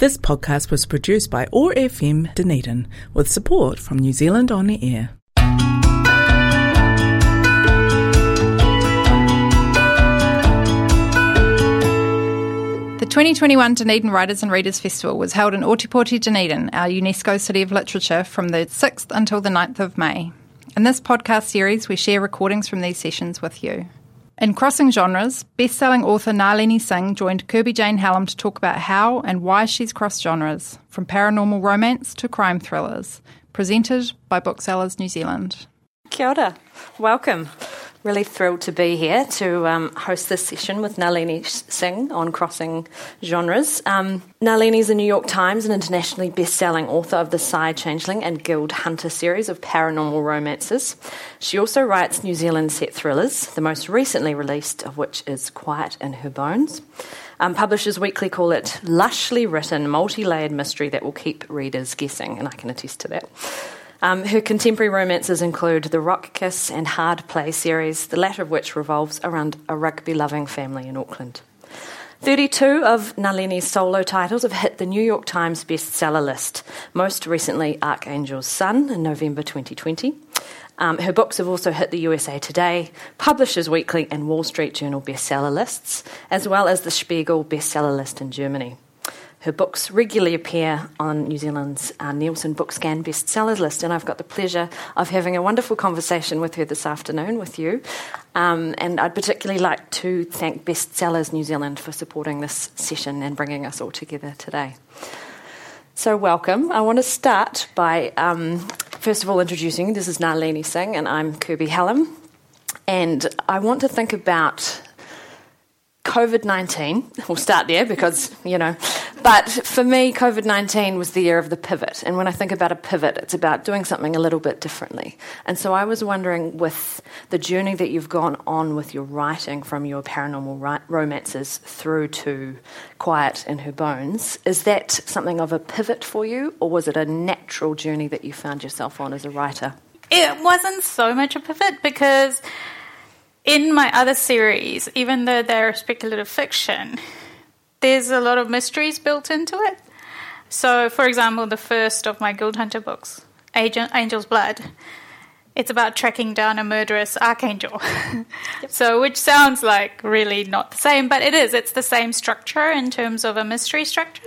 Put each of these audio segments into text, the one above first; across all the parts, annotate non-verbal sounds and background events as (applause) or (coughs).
This podcast was produced by OAR FM Dunedin with support from New Zealand On the Air. The 2021 Dunedin Writers and Readers Festival was held in Ōtepoti, Dunedin, our UNESCO City of Literature, from the 6th until the 9th of May. In this podcast series, we share recordings from these sessions with you. In Crossing Genres, best-selling author Nalini Singh joined Kirby Jane Hallum to talk about how and why she's crossed genres, from paranormal romance to crime thrillers, presented by Booksellers New Zealand. Kia ora. Welcome. Really thrilled to be here to um, host this session with Nalini Singh on crossing genres. Um, Nalini is a New York Times and internationally best-selling author of the Psy Changeling and Guild Hunter series of paranormal romances. She also writes New Zealand set thrillers, the most recently released of which is Quiet in Her Bones. Um, publishers weekly call it lushly written, multi-layered mystery that will keep readers guessing, and I can attest to that. Um, her contemporary romances include the Rock Kiss and Hard Play series, the latter of which revolves around a rugby loving family in Auckland. 32 of Nalini's solo titles have hit the New York Times bestseller list, most recently Archangel's Sun in November 2020. Um, her books have also hit the USA Today, Publishers Weekly, and Wall Street Journal bestseller lists, as well as the Spiegel bestseller list in Germany. Her books regularly appear on New Zealand's uh, Nielsen Bookscan bestsellers list, and I've got the pleasure of having a wonderful conversation with her this afternoon with you. Um, and I'd particularly like to thank Booksellers New Zealand for supporting this session and bringing us all together today. So, welcome. I want to start by, um, first of all, introducing this is Nalini Singh, and I'm Kirby Hallum. And I want to think about COVID 19. (laughs) We'll start there because, you know, but for me, COVID 19 was the year of the pivot. And when I think about a pivot, it's about doing something a little bit differently. And so I was wondering, with the journey that you've gone on with your writing from your paranormal romances through to Quiet in Her Bones, is that something of a pivot for you, or was it a natural journey that you found yourself on as a writer? It wasn't so much a pivot because in my other series, even though they're speculative fiction, there's a lot of mysteries built into it. So, for example, the first of my Guild Hunter books, Angel's Blood, it's about tracking down a murderous archangel. (laughs) yep. So, which sounds like really not the same, but it is. It's the same structure in terms of a mystery structure,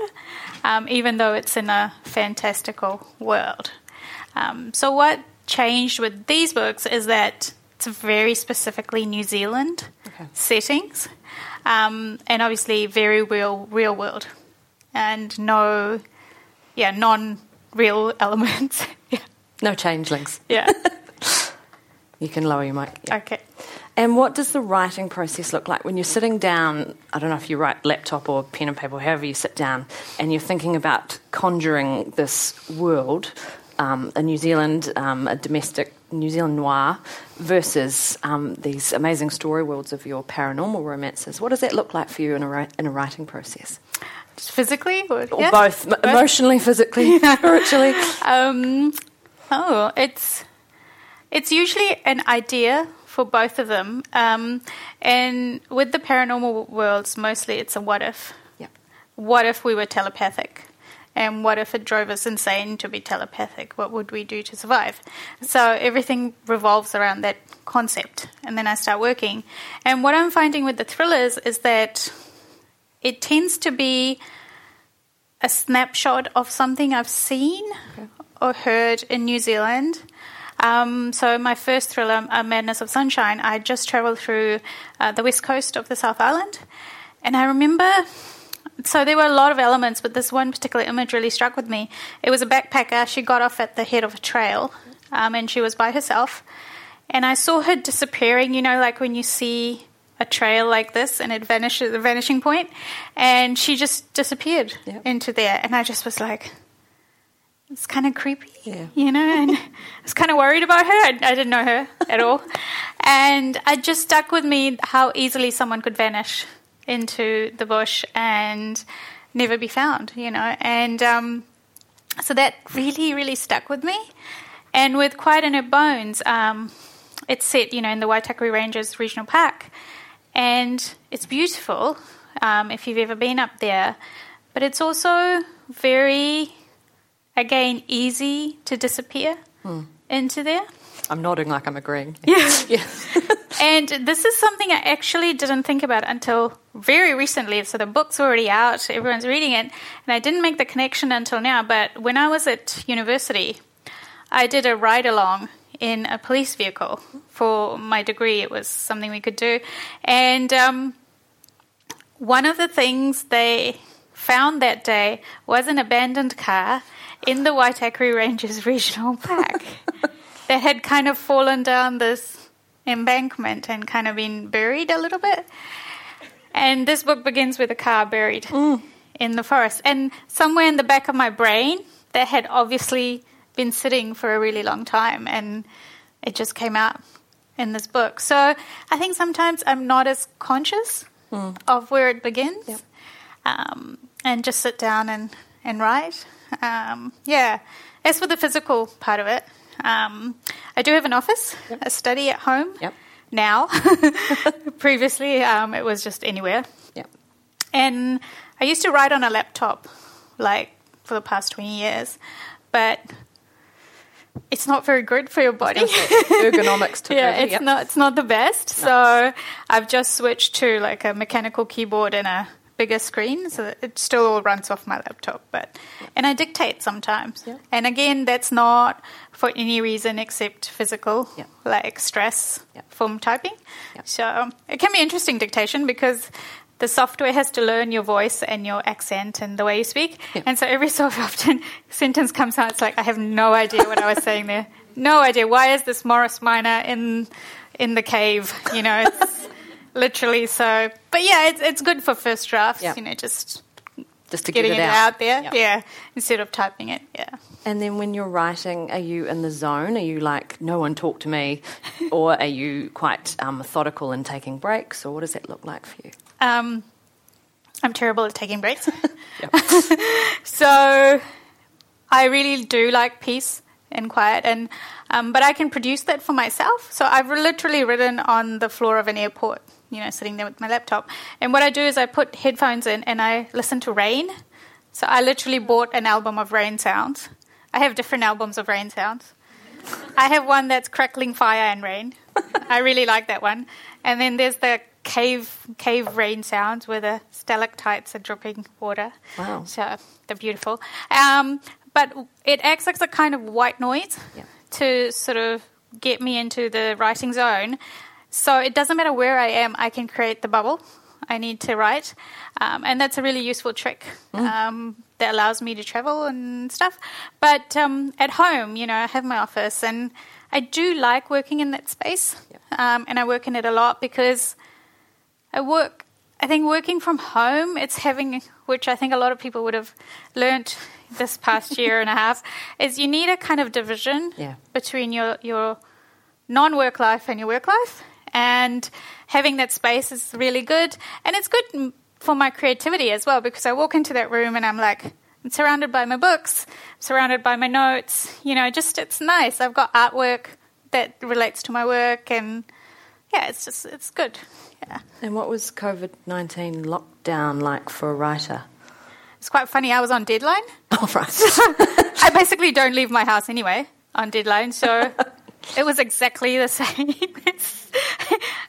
um, even though it's in a fantastical world. Um, so, what changed with these books is that it's very specifically New Zealand okay. settings um, and obviously very real, real world, and no, yeah, non-real (laughs) elements. yeah. No changelings. Yeah. (laughs) you can lower your mic. Yeah. Okay. And what does the writing process look like when you're sitting down? I don't know if you write laptop or pen and paper, however you sit down, and you're thinking about conjuring this world, um, a New Zealand, um, a domestic New Zealand noir versus um, these amazing story worlds of your paranormal romances. What does that look like for you in a, in a writing process? Just physically? Or, or yeah. both, both, emotionally, physically, (laughs) spiritually? Um, oh, it's, it's usually an idea for both of them. Um, and with the paranormal worlds, mostly it's a what if. Yeah. What if we were telepathic? And what if it drove us insane to be telepathic? What would we do to survive? So everything revolves around that concept. And then I start working. And what I'm finding with the thrillers is that it tends to be a snapshot of something I've seen okay. or heard in New Zealand. Um, so my first thriller, uh, Madness of Sunshine, I just travelled through uh, the west coast of the South Island, and I remember so there were a lot of elements, but this one particular image really struck with me. It was a backpacker. She got off at the head of a trail, um, and she was by herself. And I saw her disappearing. You know, like when you see a trail like this and it vanishes, at the vanishing point, and she just disappeared yep. into there. And I just was like, it's kind of creepy, yeah. you know. And (laughs) I was kind of worried about her. I, I didn't know her at all, (laughs) and it just stuck with me how easily someone could vanish into the bush and never be found, you know. And um, so that really, really stuck with me. And with Quiet in Her Bones, um, it's set, you know, in the Waitakere Ranges Regional Park. And it's beautiful um, if you've ever been up there. But it's also very, again, easy to disappear into there. I'm nodding like I'm agreeing. (laughs) Yeah. Yeah. (laughs) And this is something I actually didn't think about until very recently. So the book's already out, everyone's reading it, and I didn't make the connection until now. But when I was at university, I did a ride along in a police vehicle for my degree. It was something we could do. And um, one of the things they found that day was an abandoned car in the Waitakere Ranges (laughs) Regional Park that had kind of fallen down this embankment and kind of been buried a little bit. And this book begins with a car buried in the forest. And somewhere in the back of my brain, that had obviously been sitting for a really long time and it just came out in this book. So I think sometimes I'm not as conscious of where it begins Yep. um, and just sit down and, and write. Um, yeah. As for the physical part of it, um, I do have an office, a study at home Yep. now. (laughs) (laughs) Previously, um, it was just anywhere. Yep. And I used to write on a laptop, like for the past 20 years, but it's not very good for your body. Ergonomics (laughs) took yeah, over. it's Yep. not it's not the best. So I've just switched to like a mechanical keyboard and a bigger screen, so it still all runs off my laptop. But and I dictate sometimes. Yeah. And again, that's not for any reason except physical, Yeah. like stress Yeah. from typing. So um, it can be interesting dictation because. The software has to learn your voice and your accent and the way you speak. Yeah. And so every (laughs) so often, sentence comes out. It's like I have no idea what I was saying there. No idea. Why is this Morris Minor in in the cave? You know, it's literally so. But yeah, it's it's good for first drafts. Yeah. You know, just Just to getting get it it out, there. Yep. Yeah, instead of typing it. Yeah. And then when you're writing, are you in the zone? Are you like, no one talk to me? (laughs) or are you quite um, methodical in taking breaks? Or what does that look like for you? Um, I'm terrible at taking breaks. (laughs) (laughs) so I really do like peace and quiet, and um, but I can produce that for myself. So I've literally written on the floor of an airport, you know, sitting there with my laptop. And what I do is I put headphones in and I listen to rain. So I literally bought an album of rain sounds. I have different albums of rain sounds. I have one that's crackling fire and rain. I really like that one. And then there's the cave cave rain sounds where the stalactites are dripping water. Wow. So they're beautiful. Um, but it acts as a kind of white noise Yeah. to sort of get me into the writing zone. So it doesn't matter where I am, I can create the bubble I need to write. Um, and that's a really useful trick um, that allows me to travel and stuff. But um, at home, you know, I have my office and I do like working in that space. Um, and I work in it a lot because I work. I think working from home, it's having, which I think a lot of people would have learnt this past year and a half, is you need a kind of division Yeah. between your your non-work life and your work life, and having that space is really good, and it's good for my creativity as well because I walk into that room and I'm like. I'm surrounded by my books, surrounded by my notes. You know, just it's nice. I've got artwork that relates to my work, and yeah, it's just it's good. Yeah. And what was COVID 19 lockdown like for a writer? It's quite funny. I was on deadline. (laughs) Oh, right. (laughs) I basically don't leave my house anyway on deadline, so (laughs) it was exactly the same.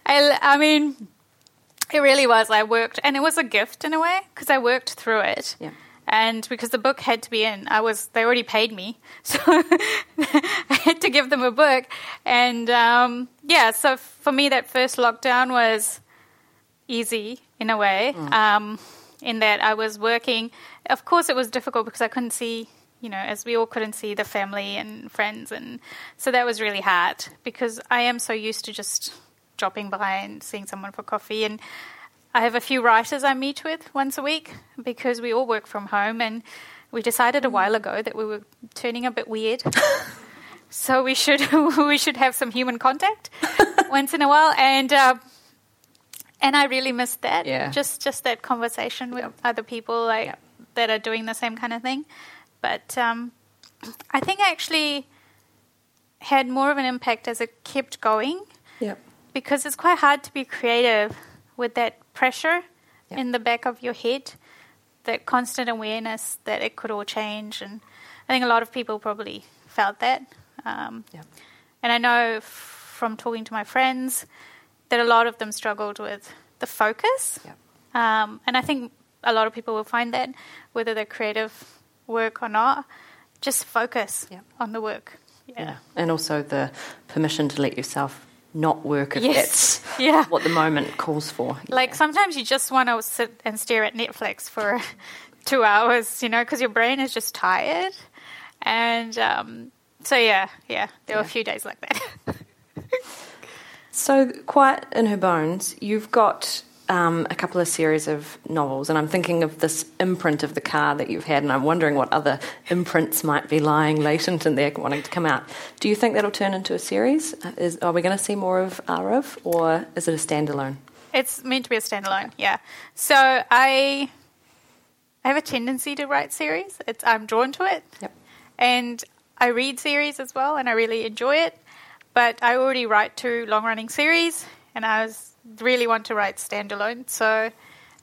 I, I mean, it really was. I worked, and it was a gift in a way because I worked through it. Yeah. And because the book had to be in, I was they already paid me, so I had to give them a book. And um, yeah, so for me, that first lockdown was easy in a way, um, in that I was working. Of course, it was difficult because I couldn't see, you know, as we all couldn't see the family and friends, and so that was really hard because I am so used to just dropping by and seeing someone for coffee and. I have a few writers I meet with once a week because we all work from home, and we decided a while ago that we were turning a bit weird. (laughs) so we should (laughs) we should have some human contact (laughs) once in a while, and uh, and I really missed that. Yeah. Just just that conversation with other people like Yep. that are doing the same kind of thing. But um, I think I actually had more of an impact as it kept going yep. because it's quite hard to be creative with that pressure Yeah. in the back of your head that constant awareness that it could all change, and I think a lot of people probably felt that. Um, Yep. And I know f- from talking to my friends that a lot of them struggled with the focus. Yep. Um, and I think a lot of people will find that, whether they're creative work or not, just focus Yep. on the work. Yeah. And also the permission to let yourself not work if Yes. that's (laughs) Yeah. what the moment calls for. Like sometimes you just want to sit and stare at Netflix for (laughs) two hours, you know, because your brain is just tired. And um, so, yeah, yeah, there were a few days like that. (laughs) So, Quiet in Her Bones, you've got um, a couple of series of novels, and I'm thinking of this imprint of the car that you've had, and I'm wondering what other imprints might be lying latent in there wanting to come out. Do you think that'll turn into a series? Uh, Is, are we going to see more of Arav, or is it a standalone? It's meant to be a standalone, yeah. So I, I have a tendency to write series. It's, I'm drawn to it, Yep. and I read series as well, and I really enjoy it. But I already write two long-running series, and I was really want to write standalone. So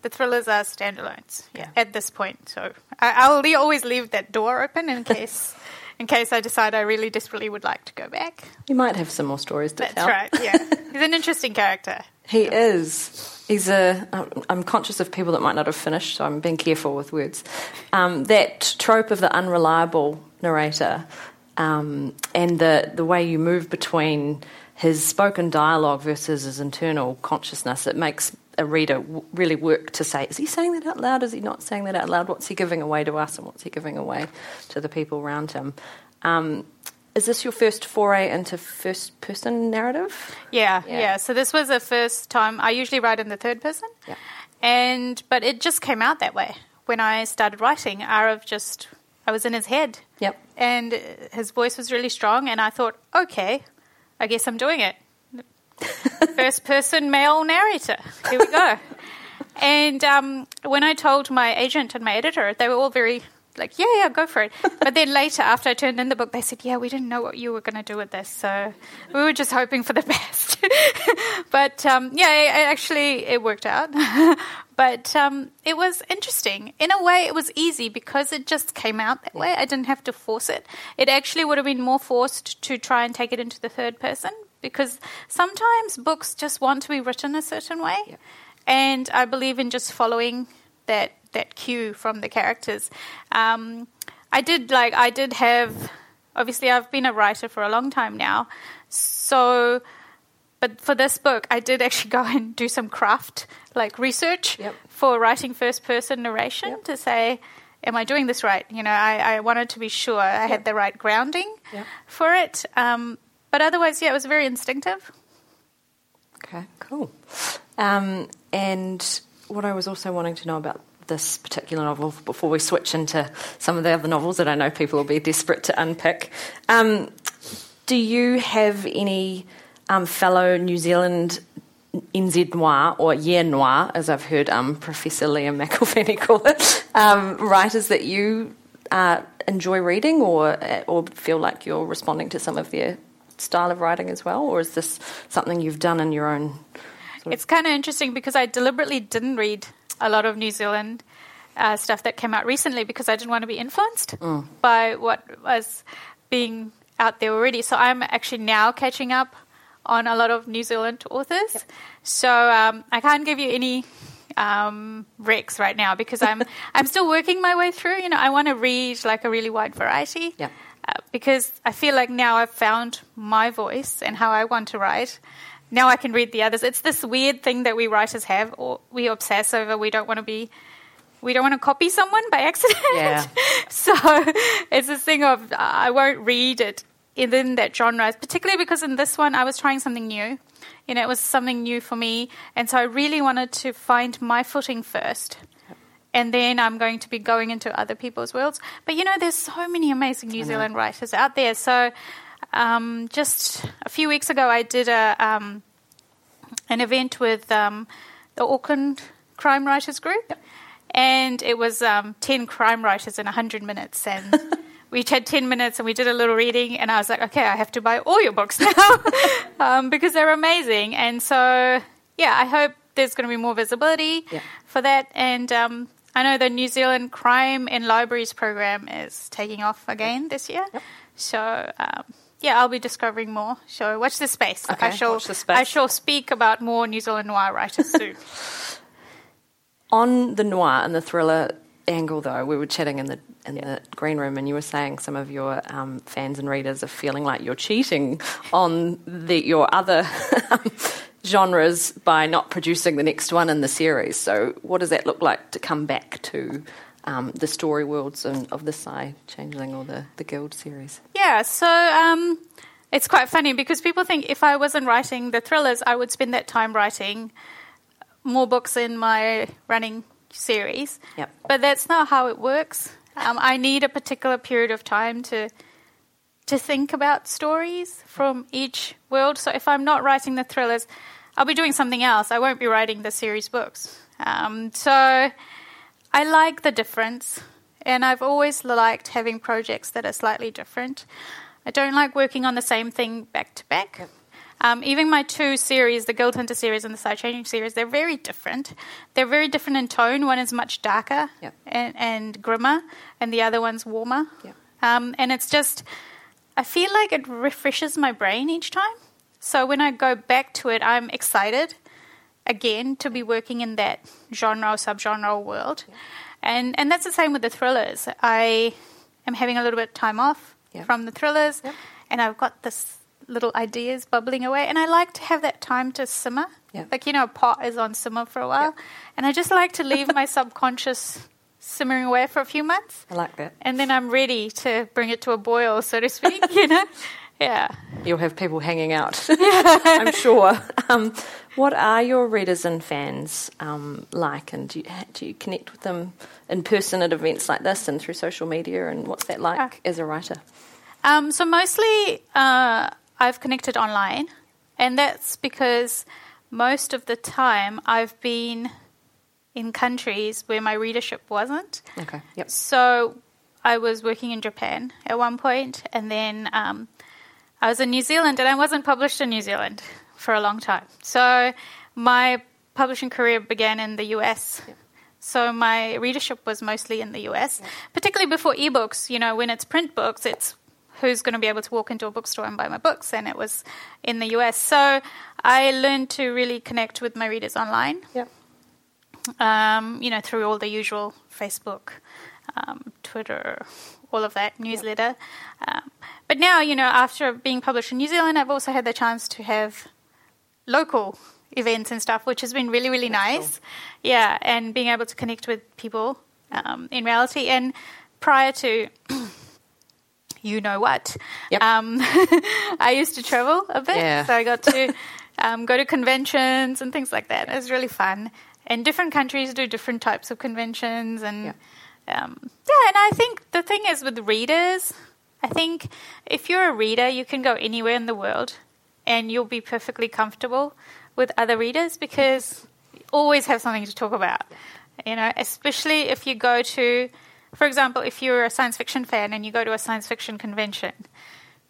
the thrillers are standalones Yeah. at this point. So I, I'll le- always leave that door open in (laughs) case, in case I decide I really desperately would like to go back. You might have some more stories to That's tell. That's right. Yeah, (laughs) he's an interesting character. He is. He's a. I'm conscious of people that might not have finished, so I'm being careful with words. Um, that trope of the unreliable narrator, um, and the the way you move between his spoken dialogue versus his internal consciousness, it makes a reader w- really work to say, is he saying that out loud? Is he not saying that out loud? What's he giving away to us, and what's he giving away to the people around him? Um, is this your first foray into first person narrative? Yeah, Yeah. yeah, So this was the first time. I usually write in the third person, Yeah. and but it just came out that way when I started writing. Arav just I was in his head. And his voice was really strong, and I thought, okay, I guess I'm doing it. (laughs) First person male narrator. Here we go. and um, when I told my agent and my editor, they were all very like, yeah, yeah, go for it. But then later, after I turned in the book, they said, yeah, we didn't know what you were going to do with this, so we were just hoping for the (laughs) best. (laughs) but um, yeah, it, it actually it worked out. But um, it was interesting. In a way, it was easy because it just came out that way. I didn't have to force it. It actually would have been more forced to try and take it into the third person because sometimes books just want to be written a certain way. And I believe in just following that that cue from the characters. Um, I did like I did have obviously I've been a writer for a long time now, so but for this book I did actually go and do some craft like research Yep. for writing first person narration Yep. to say. Am I doing this right? You know, I, I wanted to be sure I had the right grounding Yep. for it. Um, but otherwise, yeah, it was very instinctive. Okay, cool. Um, and what I was also wanting to know about this particular novel before we switch into some of the other novels that I know people will be desperate to unpick. Um, do you have any um, fellow New Zealand NZ Noir or Yeah Noir, as I've heard um, Professor Liam McIlvanney (laughs) call it, um, writers that you uh, enjoy reading or or feel like you're responding to some of their style of writing as well, or is this something you've done in your own? It's kind of interesting because I deliberately didn't read a lot of New Zealand uh, stuff that came out recently because I didn't want to be influenced by what was being out there already. So I'm actually now catching up on a lot of New Zealand authors. So um, I can't give you any um, recs right now because I'm (laughs) I'm still working my way through. You know, I want to read like a really wide variety. Yeah. Uh, because I feel like now I've found my voice and how I want to write. Now I can read the others. It's this weird thing that we writers have, or we obsess over. We don't want to be, we don't want to copy someone by (laughs) accident. Yeah. (laughs) so it's this thing of uh, I won't read it in that genre, particularly because in this one I was trying something new. You know, it was something new for me, and so I really wanted to find my footing first and then I'm going to be going into other people's worlds. But you know, there's so many amazing New Zealand writers out there. So um, just a few weeks ago, I did a um, an event with um, the Auckland Crime Writers Group, and it was um, ten crime writers in hundred minutes, and. (laughs) We each had 10 minutes and we did a little reading, and I was like, okay, I have to buy all your books now (laughs) um, because they're amazing. And so, yeah, I hope there's going to be more visibility Yeah. for that. And um, I know the New Zealand Crime and Libraries program is taking off again this year. Yep. So, um, yeah, I'll be discovering more. So, watch this space. Okay, I shall, space. I shall speak about more New Zealand noir writers soon. (laughs) On the noir and the thriller angle, though, we were chatting in the in the green room, and you were saying some of your um, fans and readers are feeling like you're cheating on the, your other genres by not producing the next one in the series. So, what does that look like to come back to um, the story worlds and, of the Psy Changeling or the the Guild series? Yeah, so um, it's quite funny because people think if I wasn't writing the thrillers, I would spend that time writing more books in my running series. Yep. But that's not how it works. Um, I need a particular period of time to to think about stories from each world. So if I'm not writing the thrillers, I'll be doing something else. I won't be writing the series books. Um, so I like the difference, and I've always liked having projects that are slightly different. I don't like working on the same thing back to back. Um, even my two series, the Guild Hunter series and the Psy Changeling series, they're very different. They're very different in tone. One is much darker Yep. and, and grimmer, and the other one's warmer. Yep. Um, and it's just, I feel like it refreshes my brain each time. So when I go back to it, I'm excited again to be working in that genre or subgenre world. And and that's the same with the thrillers. I am having a little bit of time off from the thrillers, Yep. and I've got this little ideas bubbling away, and I like to have that time to simmer. Yeah. Like you know, a pot is on simmer for a while, and I just like to leave my (laughs) subconscious simmering away for a few months, I like that. and then I'm ready to bring it to a boil, so to speak. (laughs) you know, yeah. You'll have people hanging out, (laughs) I'm sure. Um, what are your readers and fans um, like, and do you, do you connect with them in person at events like this and through social media? And what's that like Ah. as a writer? Um, so mostly uh, I've connected online, and that's because most of the time I've been in countries where my readership wasn't. Okay. Yep. So I was working in Japan at one point, and then um, I was in New Zealand, and I wasn't published in New Zealand for a long time. So my publishing career began in the US. So my readership was mostly in the US, particularly before ebooks. You know, when it's print books, it's who's going to be able to walk into a bookstore and buy my books, and it was in the US. So I learned to really connect with my readers online Yep. um, you know, through all the usual Facebook, um, Twitter, all of that newsletter. Um, but now, you know, after being published in New Zealand, I've also had the chance to have local events and stuff, which has been really, really nice. Yeah, and being able to connect with people um, in reality. And prior to (clears throat) you know what, Yep. um, (laughs) I used to travel a bit, Yeah. so I got to (laughs) um, go to conventions and things like that. It was really fun. And different countries do different types of conventions, and Yeah. um, yeah. And I think the thing is with readers, I think if you're a reader, you can go anywhere in the world, and you'll be perfectly comfortable with other readers because you always have something to talk about. You know, especially if you go to, for example, if you're a science fiction fan and you go to a science fiction convention,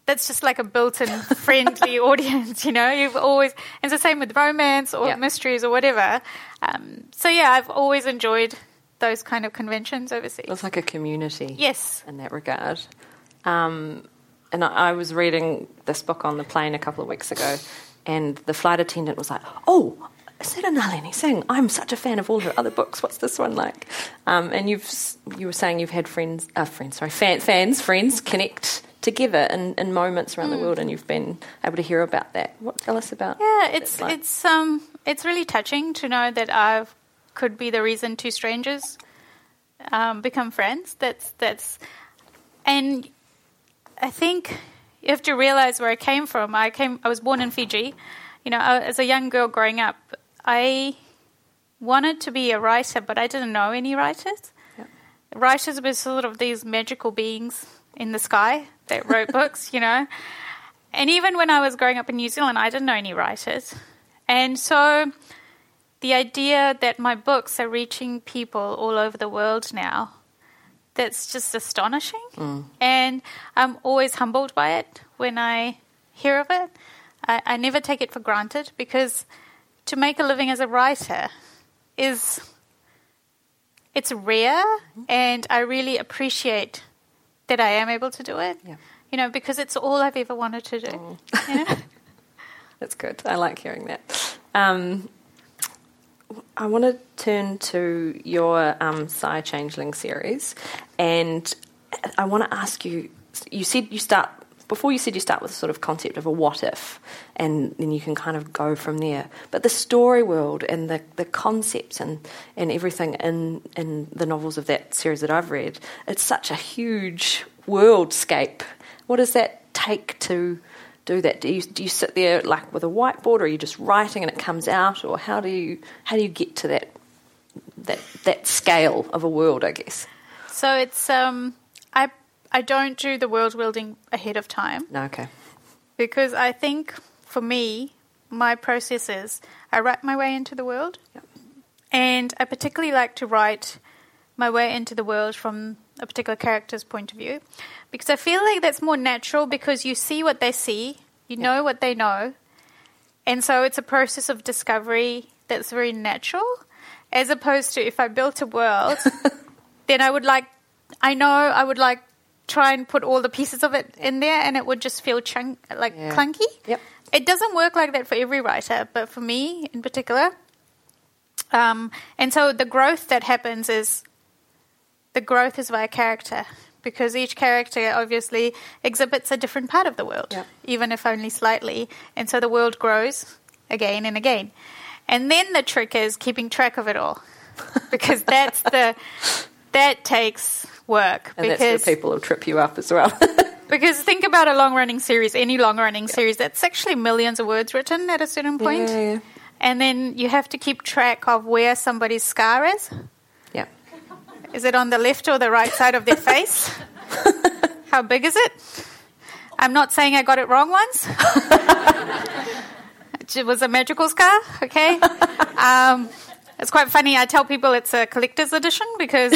that's just like a built-in (laughs) friendly audience. You know, you've always and it's the same with romance or Yeah. mysteries or whatever. Um, so yeah, I've always enjoyed those kind of conventions overseas. It's like a community. Yes. in that regard. Um, and I, I was reading this book on the plane a couple of weeks ago, and the flight attendant was like, "Oh, is that a Nalini Singh? I'm such a fan of all her other books. What's this one like?" Um, and you've you were saying you've had friends, uh, friends, sorry, fan, fans, friends connect together in, in moments around the world, and you've been able to hear about that. What tell us about? Yeah, it's like? it's um it's really touching to know that I could be the reason two strangers um, become friends. That's that's and I think you have to realize where I came from. I came I was born in Fiji. You know, as a young girl growing up, I wanted to be a writer, but I didn't know any writers. Yep. Writers were sort of these magical beings in the sky that wrote (laughs) books, you know. And even when I was growing up in New Zealand, I didn't know any writers. And so the idea that my books are reaching people all over the world now, that's just astonishing. Mm. And I'm always humbled by it when I hear of it. I, I never take it for granted because to make a living as a writer is it's rare, and I really appreciate that I am able to do it. Yeah. You know, because it's all I've ever wanted to do. You know? (laughs) That's good. I like hearing that. Um, I want to turn to your um, Psy Changeling series, and I want to ask you. You said you start before. You said you start with a sort of concept of a what if, and then you can kind of go from there. But the story world and the, the concepts and, and everything in in the novels of that series that I've read, it's such a huge worldscape. What does that take to do that? Do you do you sit there like with a whiteboard, or are you just writing and it comes out, or how do you how do you get to that that that scale of a world? I guess. so it's um, I don't do the world building ahead of time. No, okay. because I think for me, my process is I write my way into the world, Yep. and I particularly like to write my way into the world from a particular character's point of view, because I feel like that's more natural because you see what they see, you know what they know, and so it's a process of discovery that's very natural, as opposed to if I built a world, (laughs) then I would like, I know I would like try and put all the pieces of it in there, and it would just feel chunk like Yeah. clunky. Yep. It doesn't work like that for every writer, but for me in particular. Um, and so the growth that happens is the growth is via character because each character obviously exhibits a different part of the world, Yep. even if only slightly. And so the world grows again and again. And then the trick is keeping track of it all because (laughs) that's the that takes work And because that's where people will trip you up as well. (laughs) because think about a long running series, any long running series, that's actually millions of words written at a certain point. Yeah, yeah, yeah. And then you have to keep track of where somebody's scar is. yeah. Is it on the left or the right side of their (laughs) face? How big is it? I'm not saying I got it wrong once. (laughs) it was a magical scar, okay? Um, it's quite funny. I tell people it's a collector's edition because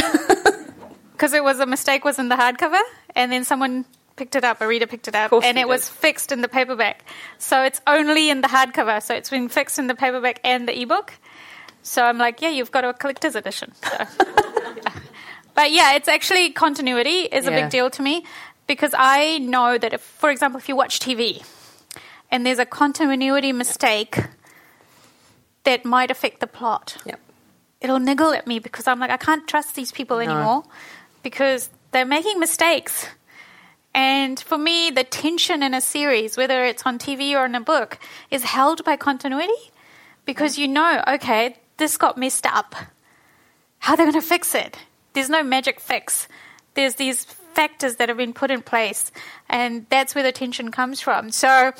because it was a mistake was in the hardcover, and then someone picked it up, a reader picked it up, and it was fixed in the paperback. So it's only in the hardcover. So it's been fixed in the paperback and the ebook. So I'm like, yeah, you've got a collector's edition. So. (laughs) But yeah, it's actually continuity is a big deal to me because I know that if, for example, if you watch TV and there's a continuity mistake that might affect the plot, Yep. it'll niggle at me because I'm like, I can't trust these people anymore because they're making mistakes. And for me, the tension in a series, whether it's on TV or in a book, is held by continuity because you know, okay, this got messed up. How are they going to fix it? There's no magic fix. There's these factors that have been put in place, and that's where the tension comes from. So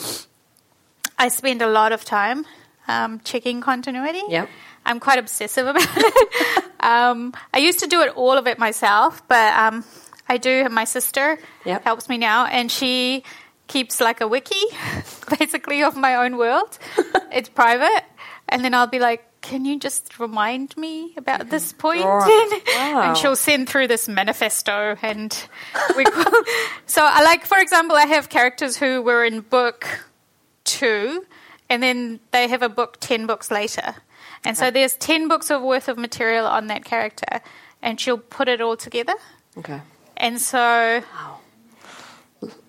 I spend a lot of time um, checking continuity. Yep. I'm quite obsessive about (laughs) it. um, I used to do it all of it myself, but um, I do. My sister Yep. helps me now, and she keeps like a wiki, (laughs) basically of my own world. (laughs) it's private, and then I'll be like, "Can you just remind me about this point?" Right. Wow. and she'll send through this manifesto, and we. so I like, for example, I have characters who were in book two, and then they have a book 10 books later. And so there's 10 books of worth of material on that character, and she'll put it all together. Okay. And so,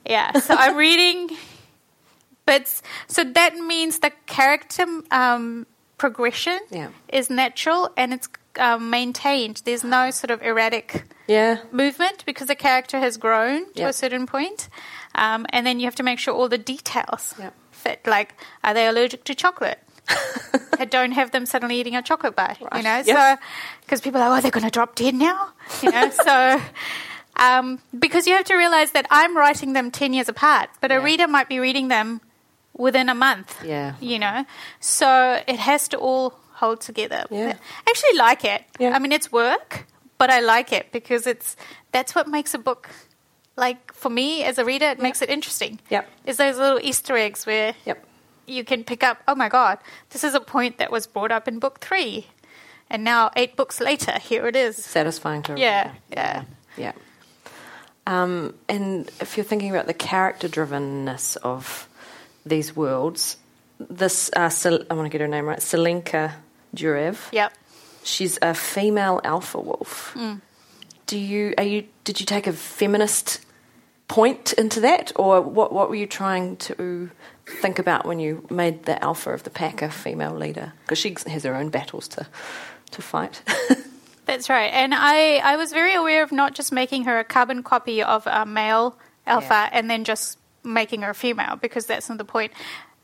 yeah, so I'm (laughs) reading, but so that means the character um, progression Yeah. is natural and it's um, maintained. There's no sort of erratic Yeah. movement because the character has grown to a certain point. Um, and then you have to make sure all the details fit. Like, are they allergic to chocolate? (laughs) I don't have them suddenly eating a chocolate bar, you know? So, because people are, like, oh, they're going to drop dead now, you know? so, (laughs) um, because you have to realize that I'm writing them 10 years apart, but a reader might be reading them within a month, Yeah. you know? So, it has to all hold together. Yeah. I actually like it. Yeah. I mean, it's work, but I like it because it's that's what makes a book. Like for me as a reader, it makes it interesting. Yep. Is those little Easter eggs where Yep. You can pick up. Oh my God, this is a point that was brought up in book three, and now eight books later, here it is. Satisfying to. Yeah, yeah. Yeah. Um, and if you're thinking about the character drivenness of these worlds, this uh, Sel- I want to get her name right, Selenka Durev. Yep. she's a female alpha wolf. Do you are you did you take a feminist point into that, or what what were you trying to think about when you made the alpha of the pack a female leader? Because she has her own battles to to fight. (laughs) That's right. And I, I was very aware of not just making her a carbon copy of a male alpha Yeah. and then just making her a female because that's not the point.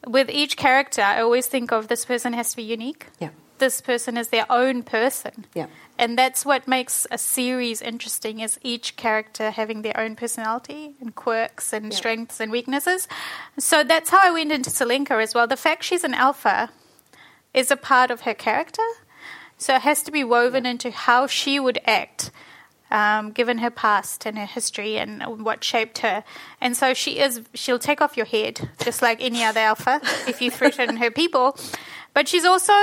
With each character, I always think of this person has to be unique. Yeah. This person is their own person. Yeah. And that's what makes a series interesting is each character having their own personality and quirks and Yeah. strengths and weaknesses. So that's how I went into Selenka as well. The fact she's an alpha is a part of her character. So it has to be woven into how she would act, um, given her past and her history and what shaped her. And so she is, she'll take off your head, just like any other alpha, if you threaten her people. But she's also,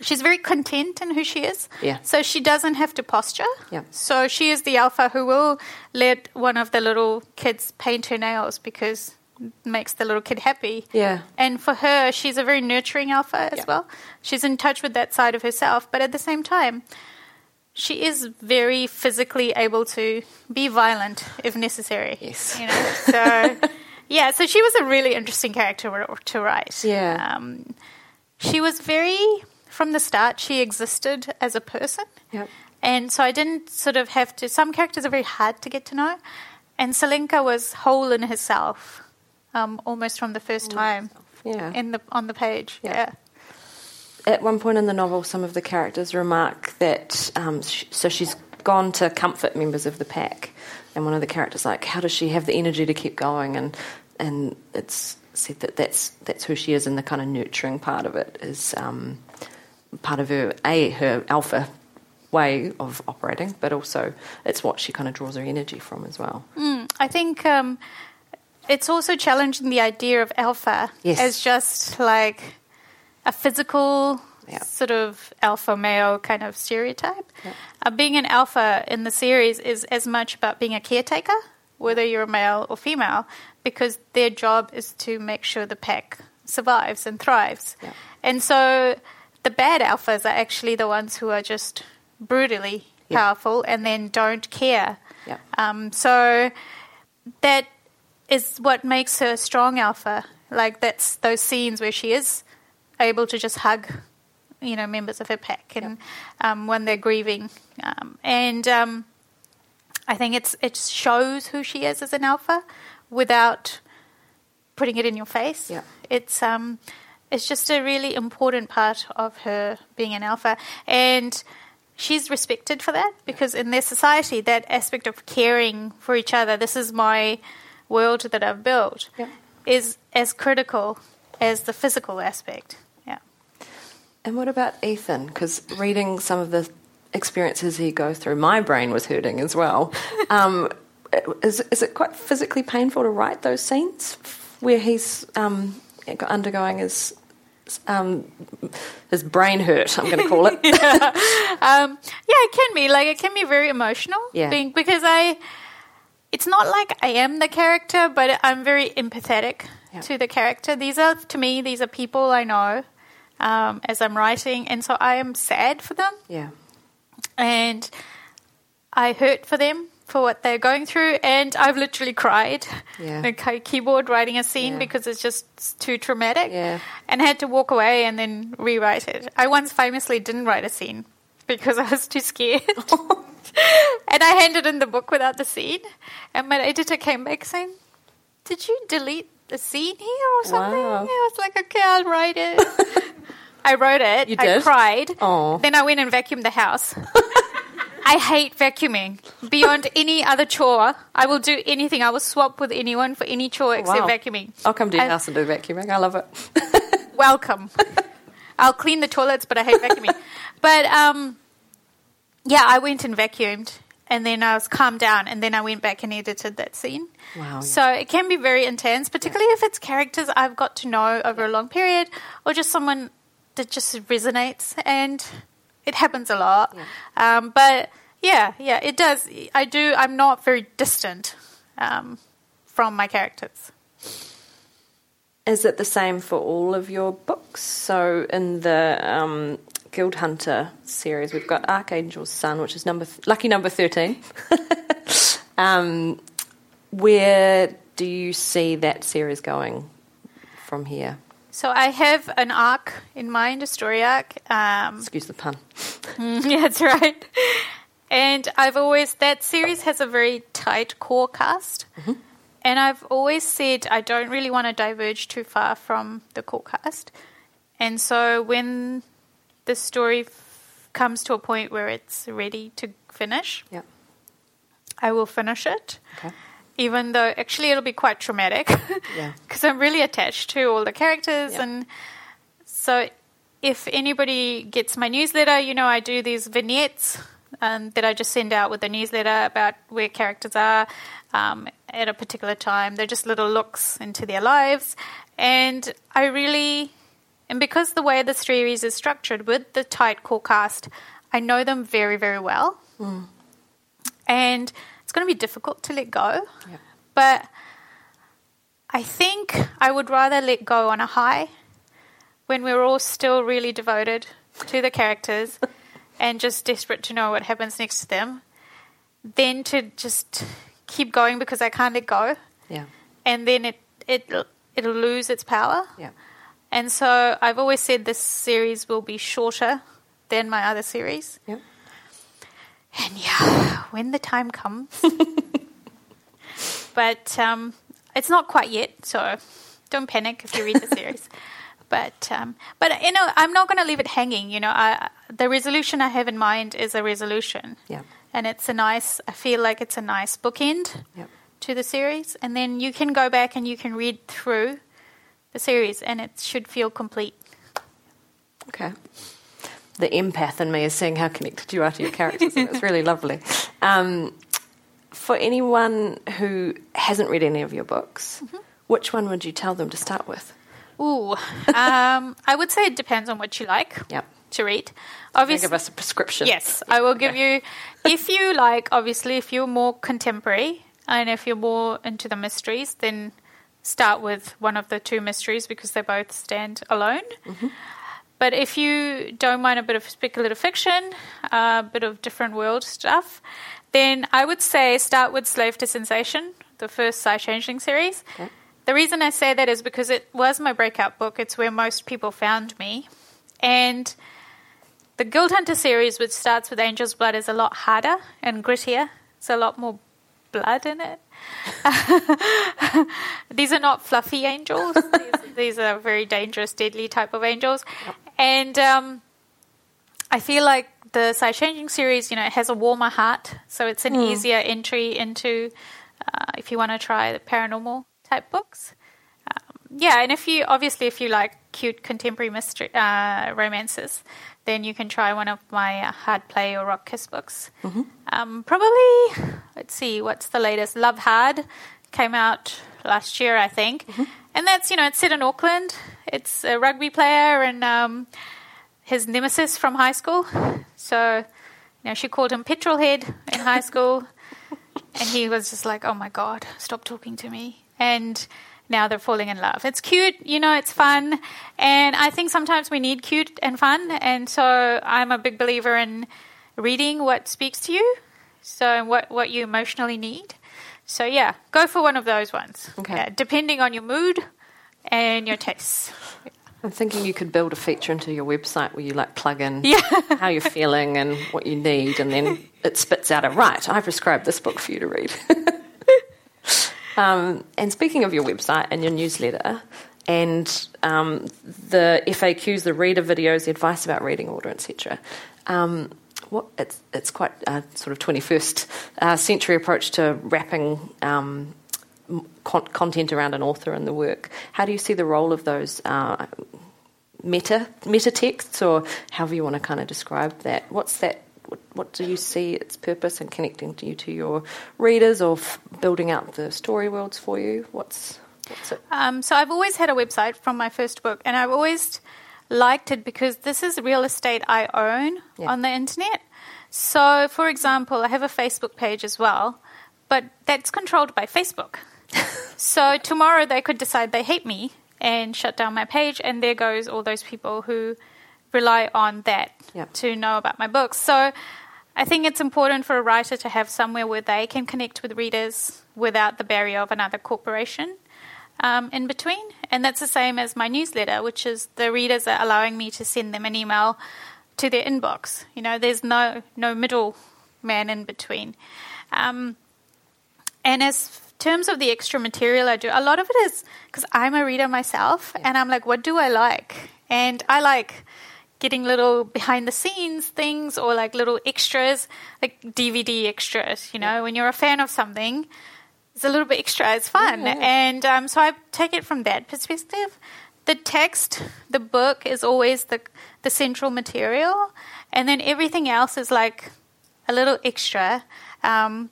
she's very content in who she is. Yeah. So she doesn't have to posture. Yeah. So she is the alpha who will let one of the little kids paint her nails because it makes the little kid happy. Yeah. And for her, she's a very nurturing alpha as Yeah. well. She's in touch with that side of herself, but at the same time, she is very physically able to be violent if necessary. Yes. You know, so (laughs) yeah, so she was a really interesting character to write. Yeah. Um, she was very from the start. She existed as a person. Yep. And so I didn't sort of have to. Some characters are very hard to get to know, and Selenka was whole in herself, um, almost from the first time Yeah. in the on the page. Yeah. Yeah. At one point in the novel, some of the characters remark that um, sh- so she's gone to comfort members of the pack, and one of the characters like, how does she have the energy to keep going? And and it's said that that's that's who she is, and the kind of nurturing part of it is um, part of her a her alpha way of operating, but also it's what she kind of draws her energy from as well. I think um, it's also challenging the idea of alpha Yes. as just like a physical Yeah. sort of alpha male kind of stereotype. Yeah. Uh, being an alpha in the series is as much about being a caretaker, whether you're a male or female, because their job is to make sure the pack survives and thrives. Yeah. And so the bad alphas are actually the ones who are just brutally Yeah. powerful and then don't care. Yeah. Um, so that is what makes her a strong alpha. Like that's those scenes where she is able to just hug, you know, members of her pack and um, when they're grieving. Um, and um, I think it's it shows who she is as an alpha without putting it in your face. Yeah. It's um it's just a really important part of her being an alpha and she's respected for that because in their society that aspect of caring for each other this is my world that I've built Yeah. is as critical as the physical aspect. Yeah. And what about Ethan? Because reading some of the experiences he goes through, my brain was hurting as well. (laughs) Um, is, is it quite physically painful to write those scenes where he's um, undergoing his um, his brain hurt? I'm going to call it. (laughs) Um, yeah, it can be like it can be very emotional. Yeah. being, because I, it's not like I am the character, but I'm very empathetic Yeah. to the character. These are to me, these are people I know um, as I'm writing, and so I am sad for them, yeah, and I hurt for them for what they're going through, and I've literally cried. Yeah. (laughs) Key- keyboard writing a scene Yeah. because it's just too traumatic Yeah. and had to walk away and then rewrite it. I once famously didn't write a scene because (laughs) I was too scared. (laughs) and I handed in the book without the scene. And my editor came back saying, Did you delete the scene here or something? Wow. I was like, Okay, I'll write it. I wrote it. You did? I cried. Aw. Then I went and vacuumed the house. I hate vacuuming. Beyond (laughs) any other chore, I will do anything. I will swap with anyone for any chore except wow. vacuuming. I'll come to your house and do vacuuming. I love it. (laughs) (laughs) welcome. I'll clean the toilets, but I hate vacuuming. but um, yeah, I went and vacuumed, and then I was calmed down, and then I went back and edited that scene. Wow, So it can be very intense, particularly if it's characters I've got to know over a long period, or just someone that just resonates, and it happens a lot. Um, but yeah, yeah, it does. I do. I'm not very distant um, from my characters. Is it the same for all of your books? So in the um, Guild Hunter series. We've got Archangel's Sun, which is number th- lucky number thirteen. (laughs) um, where do you see that series going from here? So I have an arc in mind, a story arc. Um, Excuse the pun. (laughs) yeah, that's right. And I've always that series has a very tight core cast, and I've always said I don't really want to diverge too far from the core cast. And so when the story f- comes to a point where it's ready to finish, Yeah. I will finish it. Okay. Even though actually it'll be quite traumatic, (laughs) Yeah. because I'm really attached to all the characters, Yeah. and so if anybody gets my newsletter, you know I do these vignettes um, that I just send out with the newsletter about where characters are um, at a particular time. They're just little looks into their lives, and I really, and because the way the series is structured with the tight core cast, I know them very very well, and it's going to be difficult to let go. Yeah. But I think I would rather let go on a high when we're all still really devoted to the characters (laughs) and just desperate to know what happens next to them than to just keep going because I can't let go Yeah. and then it it it'll lose its power. Yeah. And so I've always said this series will be shorter than my other series. Yeah. And yeah, when the time comes. (laughs) but um, it's not quite yet, so don't panic if you read the (laughs) series. But um, but you know, I'm not going to leave it hanging. You know, I, the resolution I have in mind is a resolution, Yeah. and it's a nice. I feel like it's a nice bookend Yeah. to the series, and then you can go back and you can read through the series, and it should feel complete. Okay. The empath in me is seeing how connected you are to your characters, and it's really lovely. Um, for anyone who hasn't read any of your books, which one would you tell them to start with? Ooh, um, I would say it depends on what you like Yep. to read. Obviously, give us a prescription. Yes, I will give you. If you like, obviously, if you're more contemporary and if you're more into the mysteries, then start with one of the two mysteries because they both stand alone. But if you don't mind a bit of speculative fiction, a bit of different world stuff, then I would say start with Slave to Sensation, the first Psy Changeling series. The reason I say that is because it was my breakout book. It's where most people found me. And the Guild Hunter series, which starts with Angel's Blood, is a lot harder and grittier. It's a lot more blood in it. (laughs) these are not fluffy angels. (laughs) these, these are very dangerous, deadly type of angels. And um, I feel like the Psy Changeling series, you know, it has a warmer heart, so it's an easier entry into uh, if you want to try the paranormal type books. Um, yeah, and if you obviously if you like cute contemporary mystery uh, romances, then you can try one of my uh, hard play or rock kiss books. Um, probably, let's see, what's the latest? Love Hard came out last year, I think, and that's you know it's set in Auckland. It's a rugby player and um, his nemesis from high school. So, you know, she called him Petrolhead in high school, (laughs) and he was just like, "Oh my god, stop talking to me!" And now they're falling in love. It's cute, you know, it's fun, and I think sometimes we need cute and fun, and so I'm a big believer in reading what speaks to you, so what what you emotionally need. So yeah, go for one of those ones. Okay. Yeah, depending on your mood and your tastes. I'm thinking you could build a feature into your website where you like plug in Yeah. (laughs) how you're feeling and what you need, and then it spits out a right. I prescribed this book for you to read. (laughs) um, and speaking of your website and your newsletter, and um, the FAQs, the reader videos, the advice about reading order, etc. Um, what it's it's quite a sort of 21st uh, century approach to wrapping um, con- content around an author and the work. How do you see the role of those uh, meta meta texts, or however you want to kind of describe that? What's that? What, do you see its purpose in connecting to you to your readers, or f- building out the story worlds for you? What's what's it? Um, so I've always had a website from my first book, and I've always liked it because this is real estate I own Yeah. on the internet. So, for example, I have a Facebook page as well, but that's controlled by Facebook. (laughs) so tomorrow they could decide they hate me and shut down my page, and there goes all those people who rely on that Yep. to know about my books. So I think it's important for a writer to have somewhere where they can connect with readers without the barrier of another corporation um, in between. And that's the same as my newsletter, which is the readers are allowing me to send them an email to their inbox. You know, there's no no middle man in between. Um, and as terms of the extra material I do, a lot of it is because I'm a reader myself, and I'm like, what do I like? And I like getting little behind the scenes things or like little extras, like DVD extras. You know, when you're a fan of something, it's a little bit extra. It's fun, and um, so I take it from that perspective. The text, the book, is always the the central material, and then everything else is like a little extra. Um,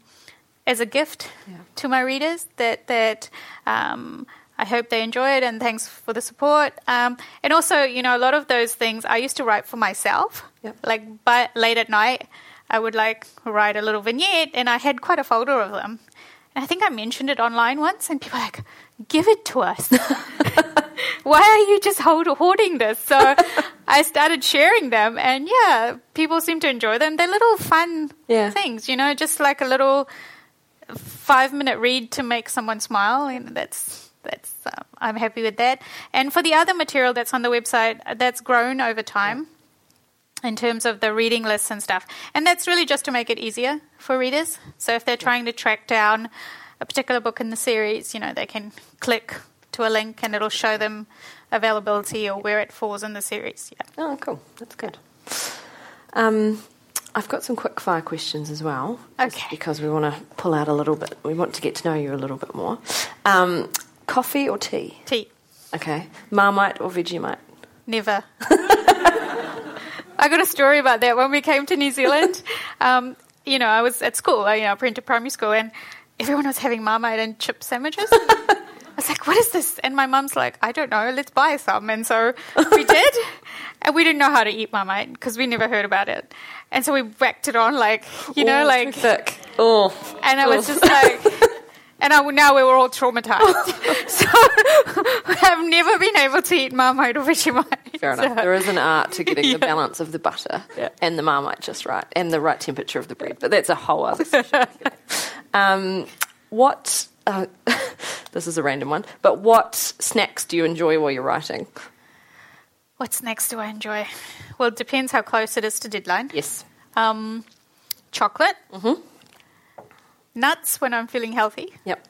as a gift to my readers that that um, I hope they enjoy it and thanks for the support. Um, and also, you know, a lot of those things I used to write for myself. Yep. Like, but late at night, I would like write a little vignette, and I had quite a folder of them. And I think I mentioned it online once, and people like, "Give it to us." (laughs) Why are you just hold, hoarding this? So (laughs) I started sharing them, and yeah, people seem to enjoy them. They're little fun Yeah. things, you know, just like a little five minute read to make someone smile, and that's that's um, I'm happy with that. And for the other material that's on the website, that's grown over time in terms of the reading lists and stuff. And that's really just to make it easier for readers. So if they're trying to track down a particular book in the series, you know, they can click to a link and it'll show them availability or where it falls in the series. Yeah. Oh, cool. That's good. Um, I've got some quick fire questions as well. just Okay. Because we want to pull out a little bit. We want to get to know you a little bit more. Um, coffee or tea? Tea. Okay. Marmite or Vegemite? Never. (laughs) (laughs) I got a story about that when we came to New Zealand. (laughs) Um, you know, I was at school, I, you know, I went to primary school, and everyone was having Marmite and chip sandwiches. (laughs) I was like, what is this? And my mum's like, I don't know, let's buy some. And so we did. And we didn't know how to eat Marmite because we never heard about it. And so we whacked it on, like, you know, like, thick. Oh. and I was just like, and I, now we were all traumatized. (laughs) (laughs) so I've never been able to eat Marmite or Vegemite. Fair enough. So- There is an art to getting (laughs) Yeah. the balance of the butter Yeah. and the marmite just right, and the right temperature of the bread. But that's a whole other session. um, what? Uh, this is a random one. But what snacks do you enjoy while you're writing? What snacks do I enjoy? Well, it depends how close it is to deadline. Yes. Um, chocolate. Mm-hmm. Nuts when I'm feeling healthy. Yep.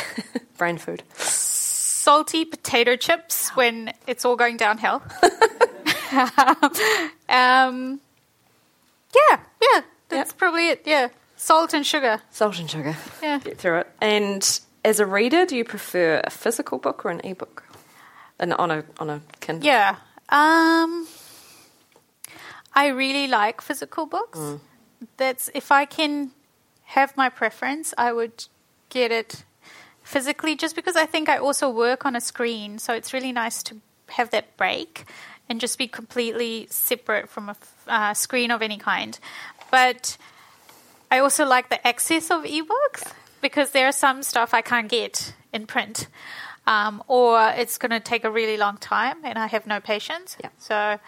(laughs) Brain food. Salty potato chips when it's all going downhill. (laughs) (laughs) um, yeah, yeah, that's Yep. probably it. Yeah, salt and sugar. Salt and sugar. Yeah. Get through it. And as a reader, do you prefer a physical book or an ebook? And on a on a Kindle. Yeah. Um, I really like physical books. That's if I can have my preference, I would get it physically just because I think I also work on a screen, so it's really nice to have that break and just be completely separate from a uh, screen of any kind. But I also like the access of ebooks because there are some stuff I can't get in print. Um, or it's going to take a really long time and I have no patience. Yeah. So,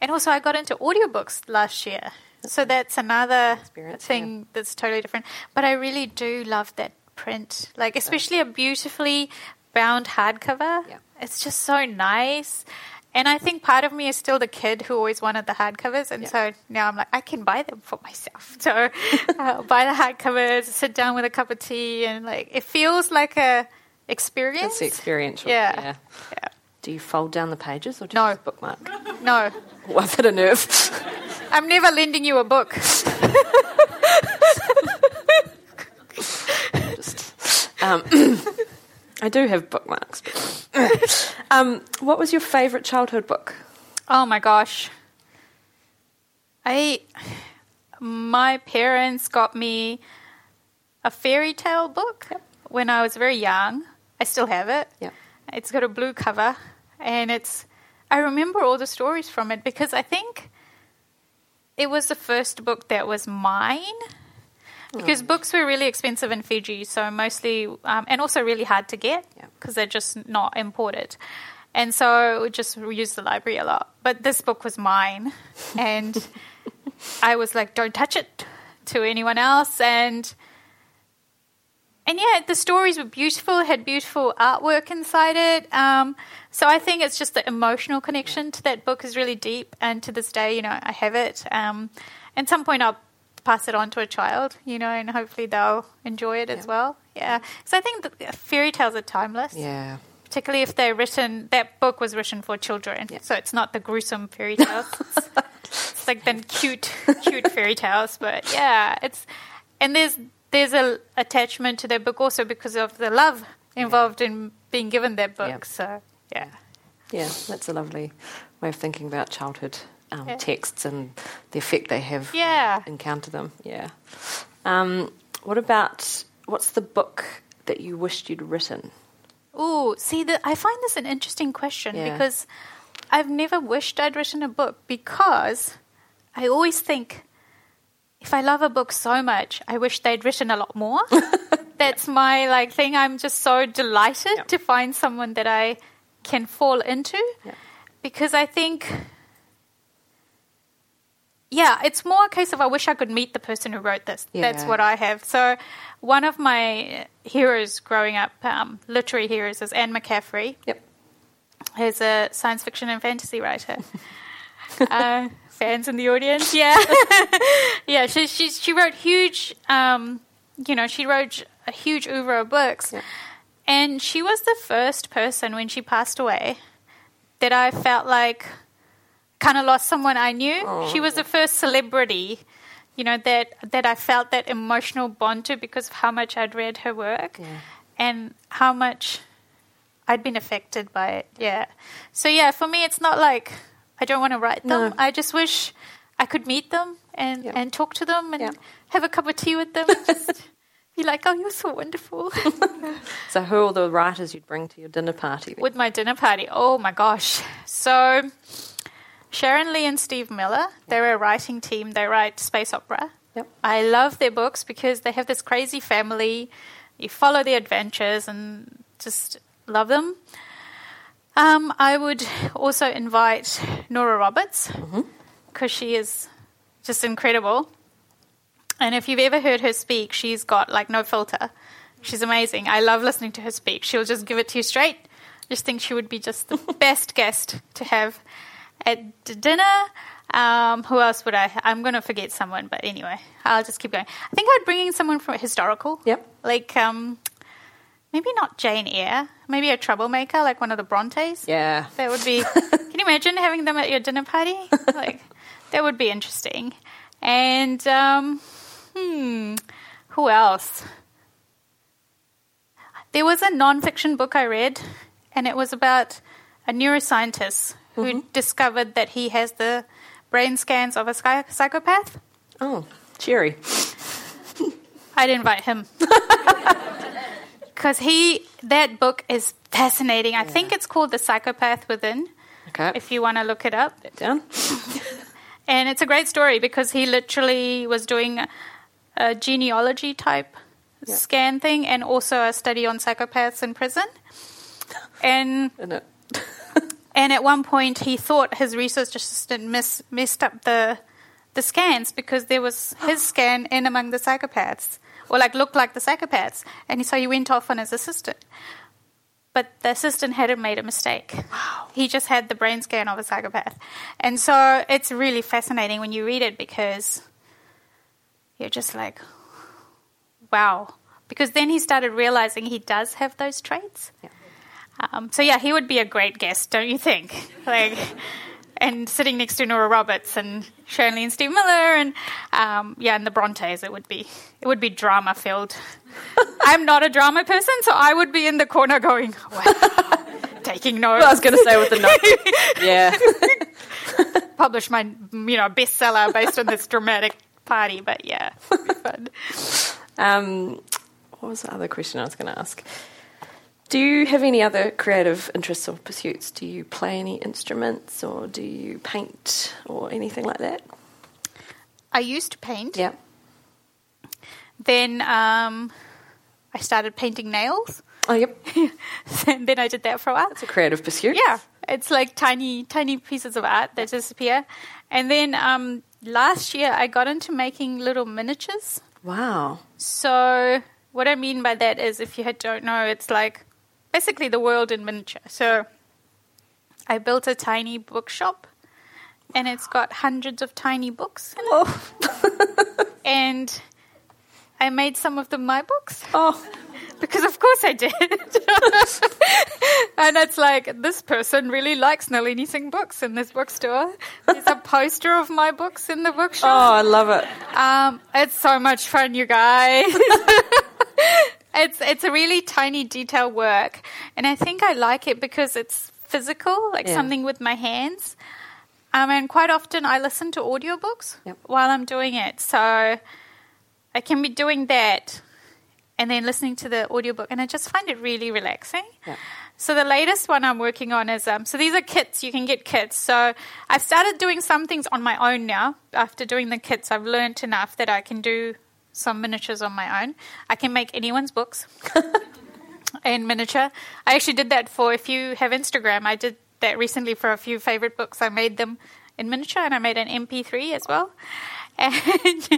and also I got into audiobooks last year. So that's another thing that's totally different. But I really do love that print, like especially a beautifully bound hardcover. Yeah. It's just so nice. And I think part of me is still the kid who always wanted the hardcovers, and Yeah. so now I'm like, I can buy them for myself. (laughs) So I'll buy the hardcovers, sit down with a cup of tea, and like it feels like a experience. It's experiential. Yeah. yeah. Yeah. Do you fold down the pages or do No. bookmark? No, (laughs) Was it a nerve? I'm never lending you a book. (laughs) Just, um, (clears throat) I do have bookmarks. (clears throat) um, what was your favourite childhood book? Oh my gosh. I my parents got me a fairy tale book yep. when I was very young. I still have it. Yeah. It's got a blue cover and it's I remember all the stories from it because I think it was the first book that was mine. Because books were really expensive in Fiji, so mostly, um, and also really hard to get Yeah. because they're just not imported. And so we just used the library a lot. But this book was mine. (laughs) And I was like, don't touch it to anyone else. And and yeah, the stories were beautiful. It had beautiful artwork inside it. Um, so I think it's just the emotional connection to that book is really deep. And to this day, you know, I have it. Um, at some point, I'll pass it on to a child, you know, and hopefully they'll enjoy it as well. Yeah, So I think fairy tales are timeless. Yeah. Particularly if they're written, that book was written for children, yeah. so it's not the gruesome fairy tales. it's, (laughs) it's like the cute, cute fairy tales. But yeah, it's and there's there's a attachment to that book also because of the love involved in being given that book. Yeah. So yeah, Yeah, that's a lovely way of thinking about childhood um, Yeah. texts and the effect they have Yeah. encounter them. Yeah. Um, what about what's the book that you wished you'd written? Oh, see, the, I find this an interesting question Yeah. because I've never wished I'd written a book because I always think if I love a book so much, I wish they'd written a lot more. (laughs) That's my like thing. I'm just so delighted Yep. to find someone that I can fall into Yep. because I think. Yeah, it's more a case of I wish I could meet the person who wrote this. That's what I have. So, one of my heroes growing up, um, literary heroes, is Anne McCaffrey Yep. who's a science fiction and fantasy writer. (laughs) uh, fans in the audience, yeah, (laughs) yeah. She she she wrote huge, um, you know, she wrote a huge oeuvre of books, Yeah. and she was the first person when she passed away that I felt like kind of lost someone I knew. she was the first celebrity. You know that that I felt that emotional bond to because of how much I'd read her work, Yeah. and how much I'd been affected by it. Yeah. So yeah, for me, it's not like I don't want to write them. No. I just wish I could meet them and Yeah. and talk to them and Yeah. have a cup of tea with them. (laughs) Just be like, oh, you're so wonderful. (laughs) So, who are the writers you'd bring to your dinner party? then? with my dinner party. Oh my gosh. So Sharon Lee and Steve Miller, they're a writing team. They write space opera. Yep. I love their books because they have this crazy family. You follow their adventures and just love them. Um, I would also invite Nora Roberts because she is just incredible. And if you've ever heard her speak, she's got like no filter. She's amazing. I love listening to her speak. She'll just give it to you straight. I just think she would be just the (laughs) best guest to have at d- dinner. Um, who else would I? I'm going to forget someone, but anyway, I'll just keep going. I think I'd bring in someone from historical. Yep. Like um, maybe not Jane Eyre. Maybe a troublemaker, like one of the Brontes. Yeah. That would be. (laughs) can you imagine having them at your dinner party? Like, that would be interesting. And um, hmm, who else? There was a non-fiction book I read, and it was about a neuroscientist who discovered that he has the brain scans of a psychopath. Oh, cheery. I'd invite him. (laughs) Because he, that book is fascinating. I think it's called The Psychopath Within, Okay. if you want to look it up. that down. (laughs) And it's a great story because he literally was doing a genealogy type scan thing and also a study on psychopaths in prison. And (laughs) and at one point he thought his research assistant messed up the the scans because there was his (gasps) scan in among the psychopaths or like looked like the psychopaths and so he went off on his assistant but the assistant hadn't made a mistake wow. he just had the brain scan of a psychopath and so it's really fascinating when you read it because you're just like wow because then he started realizing he does have those traits Yeah. um, so yeah, he would be a great guest, don't you think? (laughs) Like, and sitting next to Nora Roberts and Sharon Lee and Steve Miller, and um, yeah, and the Brontes, it would be it would be drama filled. (laughs) I'm not a drama person, so I would be in the corner going, wow, (laughs) taking notes. I was going to say with the (laughs) note. yeah. publish my you know bestseller based on this dramatic party, but yeah, fun. Um, what was the other question I was going to ask? Do you have any other creative interests or pursuits? Do you play any instruments or do you paint or anything like that? I used to paint. Yeah. Then um, I started painting nails. Oh, yep. (laughs) and then I did that for a while. It's a creative pursuit. Yeah, it's like tiny, tiny pieces of art that disappear. And then um, last year, I got into making little miniatures. Wow. So, what I mean by that is, if you don't know, it's like basically the world in miniature. So, I built a tiny bookshop, and it's got hundreds of tiny books in it. Oh. (laughs) and I made some of them my books. Oh. (laughs) Because of course I did. (laughs) and it's like, this person really likes Nalini Singh books in this bookstore. There's a poster of my books in the bookshop. Oh. I love it. Um, it's so much fun, you guys. It's it's a really tiny detail work, and I think I like it because it's physical, like Yeah. something with my hands. Um, and quite often I listen to audiobooks Yep. while I'm doing it, so I can be doing that and then listening to the audiobook, and I just find it really relaxing. Yeah. So the latest one I'm working on is um, so these are kits. You can get kits. So I've started doing some things on my own now. After doing the kits, I've learned enough that I can do some miniatures on my own. I can make anyone's books (laughs) in miniature. I actually did that for if you have Instagram. I did that recently for a few favorite books. I made them in miniature, and I made an MP3 as well. (laughs) And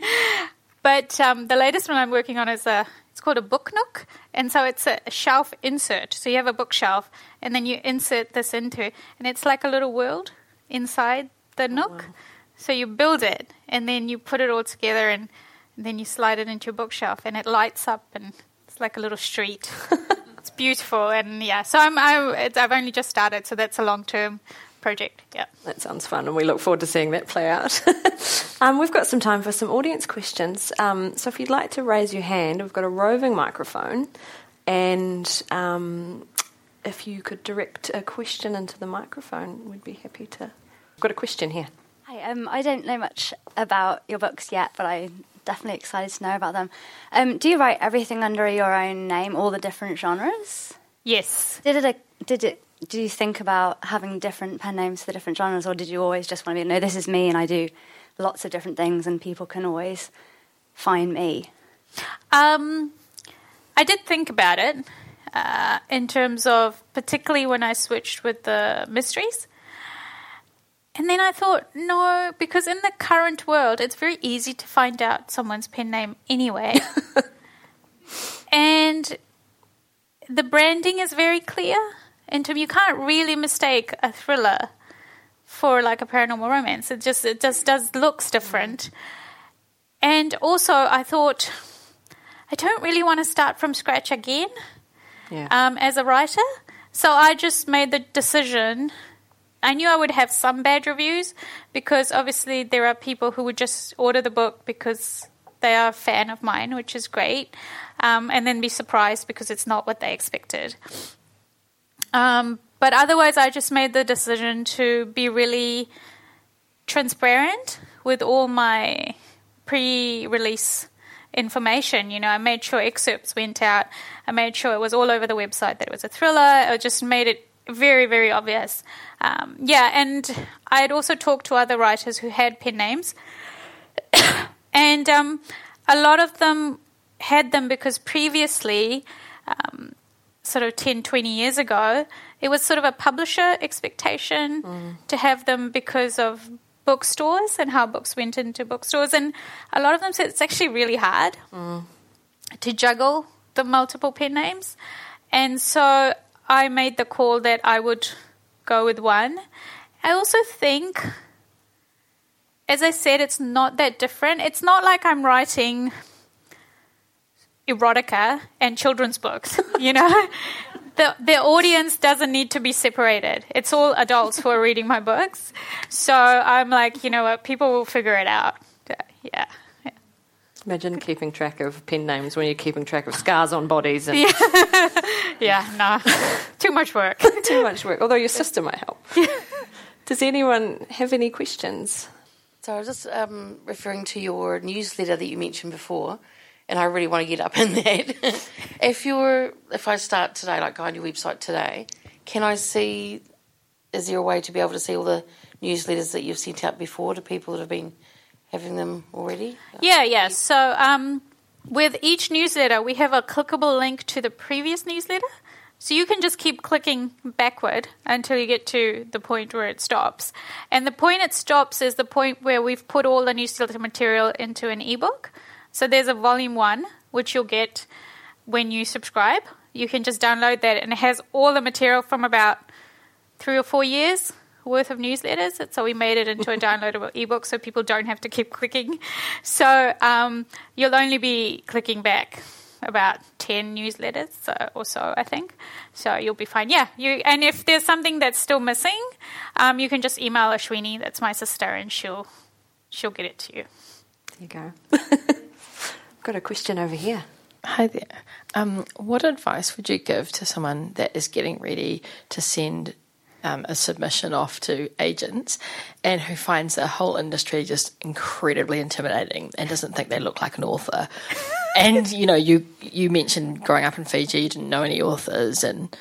but um, the latest one I'm working on is a it's called a book nook, and so it's a, a shelf insert. So you have a bookshelf, and then you insert this into, and it's like a little world inside the nook. So you build it, and then you put it all together, and, then you slide it into your bookshelf, and it lights up, and it's like a little street. (laughs) it's beautiful, and yeah. So I'm, I, it's, I've only just started, so that's a long term project. Yeah. That sounds fun, and we look forward to seeing that play out. (laughs) um, we've got some time for some audience questions. Um, so if you'd like to raise your hand, we've got a roving microphone, and um, if you could direct a question into the microphone, we'd be happy to. I've got a question here. Hi, um, I don't know much about your books yet, but I'm definitely excited to know about them. Um, do you write everything under your own name, all the different genres? Yes. Did it? Did it? Do you think about having different pen names for the different genres, or did you always just want to be no? This is me, and I do lots of different things, and people can always find me. Um, I did think about it uh, in terms of particularly when I switched with the mysteries. And then I thought, no, because in the current world, it's very easy to find out someone's pen name anyway. (laughs) and the branding is very clear. In term, you can't really mistake a thriller for like a paranormal romance. It just it just does looks different. And also, I thought I don't really want to start from scratch again Yeah. um, as a writer. So I just made the decision. I knew I would have some bad reviews because obviously there are people who would just order the book because they are a fan of mine, which is great, um, and then be surprised because it's not what they expected. Um, but otherwise, I just made the decision to be really transparent with all my pre-release information. You know, I made sure excerpts went out. I made sure it was all over the website that it was a thriller. I just made it very, very obvious. Um, yeah, and I had also talked to other writers who had pen names, (coughs) and um, a lot of them had them because previously. Um, sort of 10, 20 years ago, it was sort of a publisher expectation to have them because of bookstores and how books went into bookstores. And a lot of them said it's actually really hard to juggle the multiple pen names. And so I made the call that I would go with one. I also think, as I said, it's not that different. It's not like I'm writing erotica and children's books. (laughs) You know, the the audience doesn't need to be separated. It's all adults who are reading my books. So I'm like, you know what, people will figure it out. Yeah. Yeah. Imagine keeping track of pen names when you're keeping track of scars on bodies and Yeah, (laughs) no. (laughs) Too much work. (laughs) too much work. Although your sister might help. Does anyone have any questions? So I was just um, referring to your newsletter that you mentioned before, and I really want to get up in that. if you're, if I start today, like go on your website today, can I see? Is there a way to be able to see all the newsletters that you've sent out before to people that have been having them already? Yeah, yeah. So um, with each newsletter, we have a clickable link to the previous newsletter. So you can just keep clicking backward until you get to the point where it stops. And the point it stops is the point where we've put all the newsletter material into an ebook. So there's a volume one, which you'll get when you subscribe. You can just download that, and it has all the material from about three or four years worth of newsletters. So we made it into a downloadable (laughs) ebook so people don't have to keep clicking. So um, you'll only be clicking back about 10 newsletters or so, I think. So you'll be fine. Yeah. You And if there's something that's still missing, um, you can just email Ashwini, that's my sister, and she'll, she'll get it to you. There you go. I've (laughs) got a question over here. Hi there. Um, what advice would you give to someone that is getting ready to send um, a submission off to agents and who finds the whole industry just incredibly intimidating and doesn't think they look like an author. (laughs) and you know, you you mentioned growing up in Fiji, you didn't know any authors, and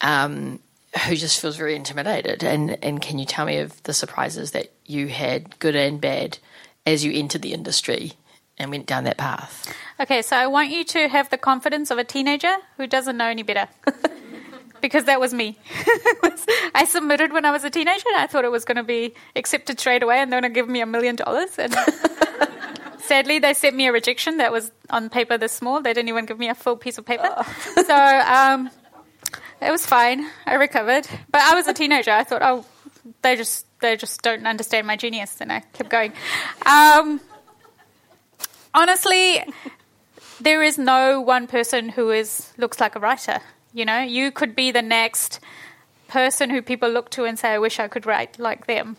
um, who just feels very intimidated. And and can you tell me of the surprises that you had, good and bad, as you entered the industry? And went down that path. Okay, so I want you to have the confidence of a teenager who doesn't know any better. (laughs) because that was me. (laughs) I submitted when I was a teenager and I thought it was going to be accepted straight away and they're going to give me a million dollars. And (laughs) sadly, they sent me a rejection that was on paper this small. They didn't even give me a full piece of paper. Oh. (laughs) so um, it was fine. I recovered. But I was a teenager. I thought, oh, they just they just don't understand my genius. And I kept going. Um, honestly, there is no one person who is looks like a writer. You know, you could be the next person who people look to and say, I wish I could write like them.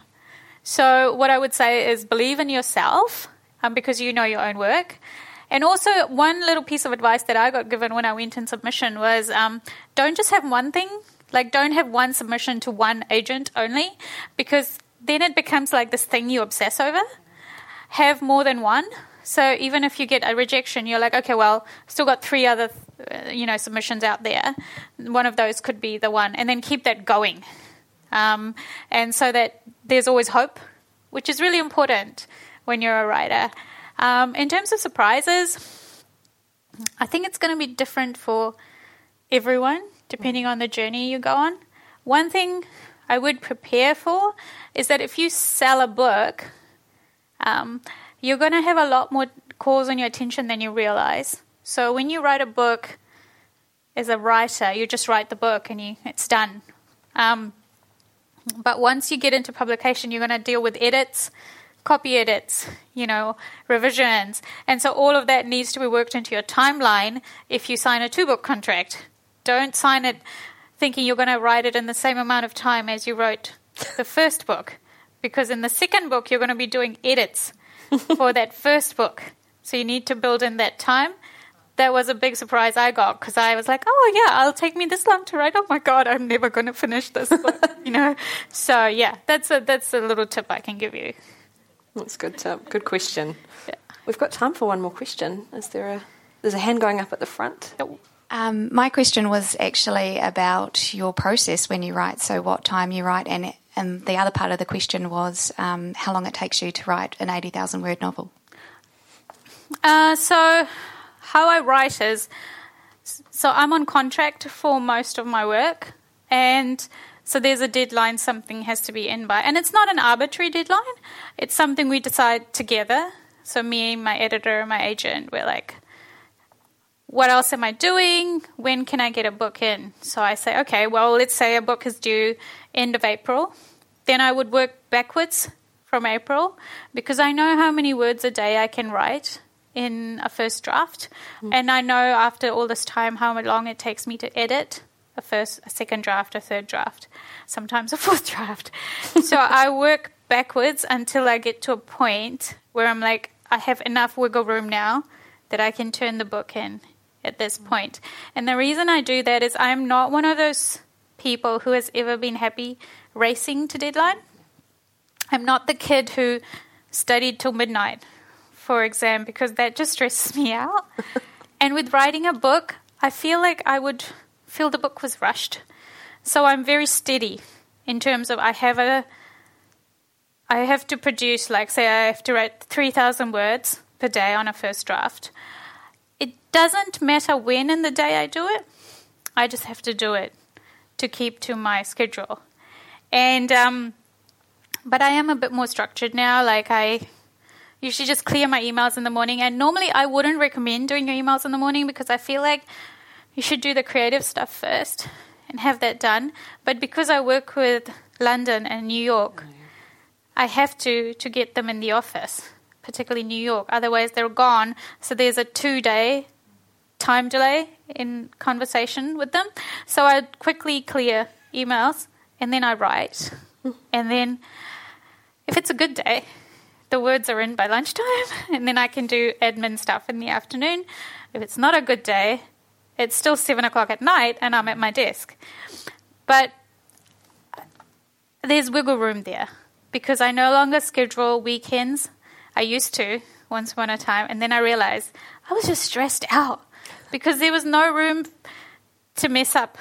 So, what I would say is believe in yourself um, because you know your own work. And also, one little piece of advice that I got given when I went in submission was um, don't just have one thing, like, don't have one submission to one agent only, because then it becomes like this thing you obsess over. Have more than one. So even if you get a rejection, you're like, okay, well, still got three other, you know, submissions out there. One of those could be the one, and then keep that going, um, and so that there's always hope, which is really important when you're a writer. Um, in terms of surprises, I think it's going to be different for everyone depending on the journey you go on. One thing I would prepare for is that if you sell a book. Um, you're going to have a lot more calls on your attention than you realize. So when you write a book as a writer, you just write the book and you, it's done. Um, but once you get into publication, you're going to deal with edits, copy edits, you know, revisions. And so all of that needs to be worked into your timeline if you sign a two book contract. Don't sign it thinking you're going to write it in the same amount of time as you wrote the first book. Because in the second book, you're going to be doing edits (laughs) for that first book. So you need to build in that time. That was a big surprise I got because I was like, "Oh yeah, it'll take me this long to write. Oh my god, I'm never going to finish this book," (laughs) you know. So yeah, that's a that's a little tip I can give you. That's good tip. Good question. Yeah. We've got time for one more question. Is there a there's a hand going up at the front? Um, my question was actually about your process when you write. So, what time you write, and and the other part of the question was um, how long it takes you to write an 80,000 word novel. Uh, so, how I write is so I'm on contract for most of my work, and so there's a deadline something has to be in by. And it's not an arbitrary deadline, it's something we decide together. So, me, my editor, my agent, we're like, what else am I doing? When can I get a book in? So I say, okay, well, let's say a book is due end of April. Then I would work backwards from April because I know how many words a day I can write in a first draft. Mm. And I know after all this time how long it takes me to edit a first, a second draft, a third draft, sometimes a (laughs) fourth draft. so (laughs) I work backwards until I get to a point where I'm like, I have enough wiggle room now that I can turn the book in at this point. And the reason I do that is I'm not one of those people who has ever been happy racing to deadline. I'm not the kid who studied till midnight for exam because that just stresses me out. (laughs) and with writing a book, I feel like I would feel the book was rushed. So I'm very steady in terms of I have a I have to produce like say I have to write 3000 words per day on a first draft. It doesn't matter when in the day I do it, I just have to do it to keep to my schedule. And, um, but I am a bit more structured now. Like, I usually just clear my emails in the morning. And normally, I wouldn't recommend doing your emails in the morning because I feel like you should do the creative stuff first and have that done. But because I work with London and New York, oh, I have to to get them in the office, particularly New York. Otherwise, they're gone. So there's a two day time delay in conversation with them. So I quickly clear emails and then I write. Mm. And then if it's a good day, the words are in by lunchtime (laughs) and then I can do admin stuff in the afternoon. If it's not a good day, it's still seven o'clock at night and I'm at my desk. But there's wiggle room there because I no longer schedule weekends. I used to once upon a time, and then I realized I was just stressed out because there was no room to mess up,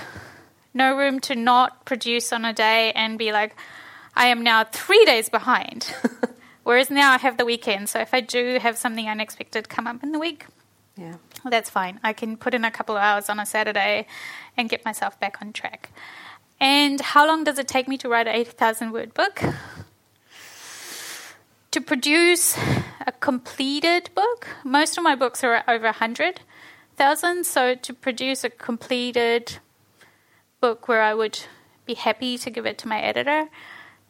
no room to not produce on a day and be like, I am now three days behind. (laughs) Whereas now I have the weekend, so if I do have something unexpected come up in the week, Yeah. that's fine. I can put in a couple of hours on a Saturday and get myself back on track. And how long does it take me to write an 80,000 word book? To produce a completed book, most of my books are over 100,000. So to produce a completed book where I would be happy to give it to my editor,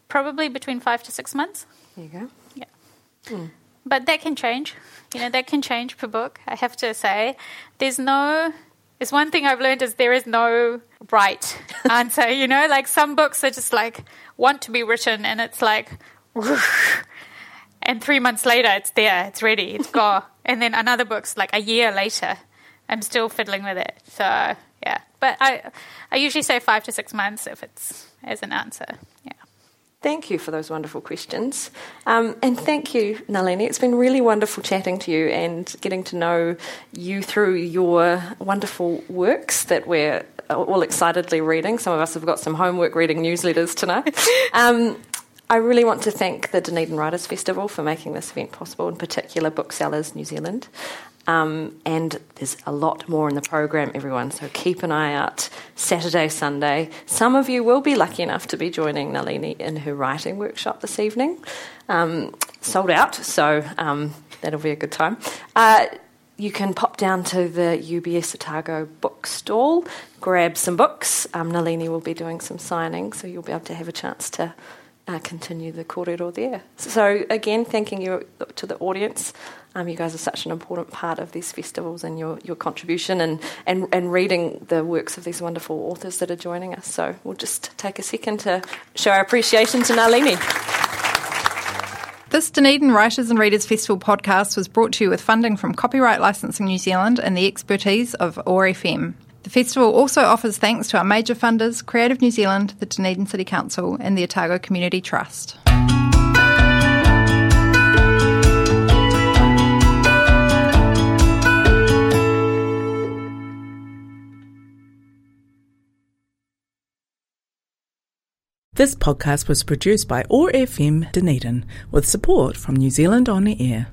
probably between five to six months. There you go. But that can change. You know, that can change per book. I have to say, there's no. it's one thing I've learned is there is no right (laughs) answer. You know, like some books are just like want to be written, and it's like, (laughs) and three months later it's there, it's ready, it's (laughs) gone. and then another book's like a year later, I'm still fiddling with it. So yeah, but I I usually say five to six months if it's as an answer. Thank you for those wonderful questions. Um, and thank you, Nalini. It's been really wonderful chatting to you and getting to know you through your wonderful works that we're all excitedly reading. Some of us have got some homework reading newsletters tonight. (laughs) Um, I really want to thank the Dunedin Writers Festival for making this event possible, in particular Booksellers New Zealand. Um, and there's a lot more in the program, everyone. So keep an eye out Saturday, Sunday. Some of you will be lucky enough to be joining Nalini in her writing workshop this evening. Um, sold out, so um, that'll be a good time. Uh, you can pop down to the UBS Otago bookstall, grab some books. Um, Nalini will be doing some signing, so you'll be able to have a chance to uh, continue the kōrero there. So, again, thanking you to the audience. Um, you guys are such an important part of these festivals and your, your contribution and, and, and reading the works of these wonderful authors that are joining us. So, we'll just take a second to show our appreciation to Nalini. This Dunedin Writers and Readers Festival podcast was brought to you with funding from Copyright Licensing New Zealand and the expertise of OAR FM. The festival also offers thanks to our major funders, Creative New Zealand, the Dunedin City Council, and the Otago Community Trust. This podcast was produced by OAR FM Dunedin with support from New Zealand On Air.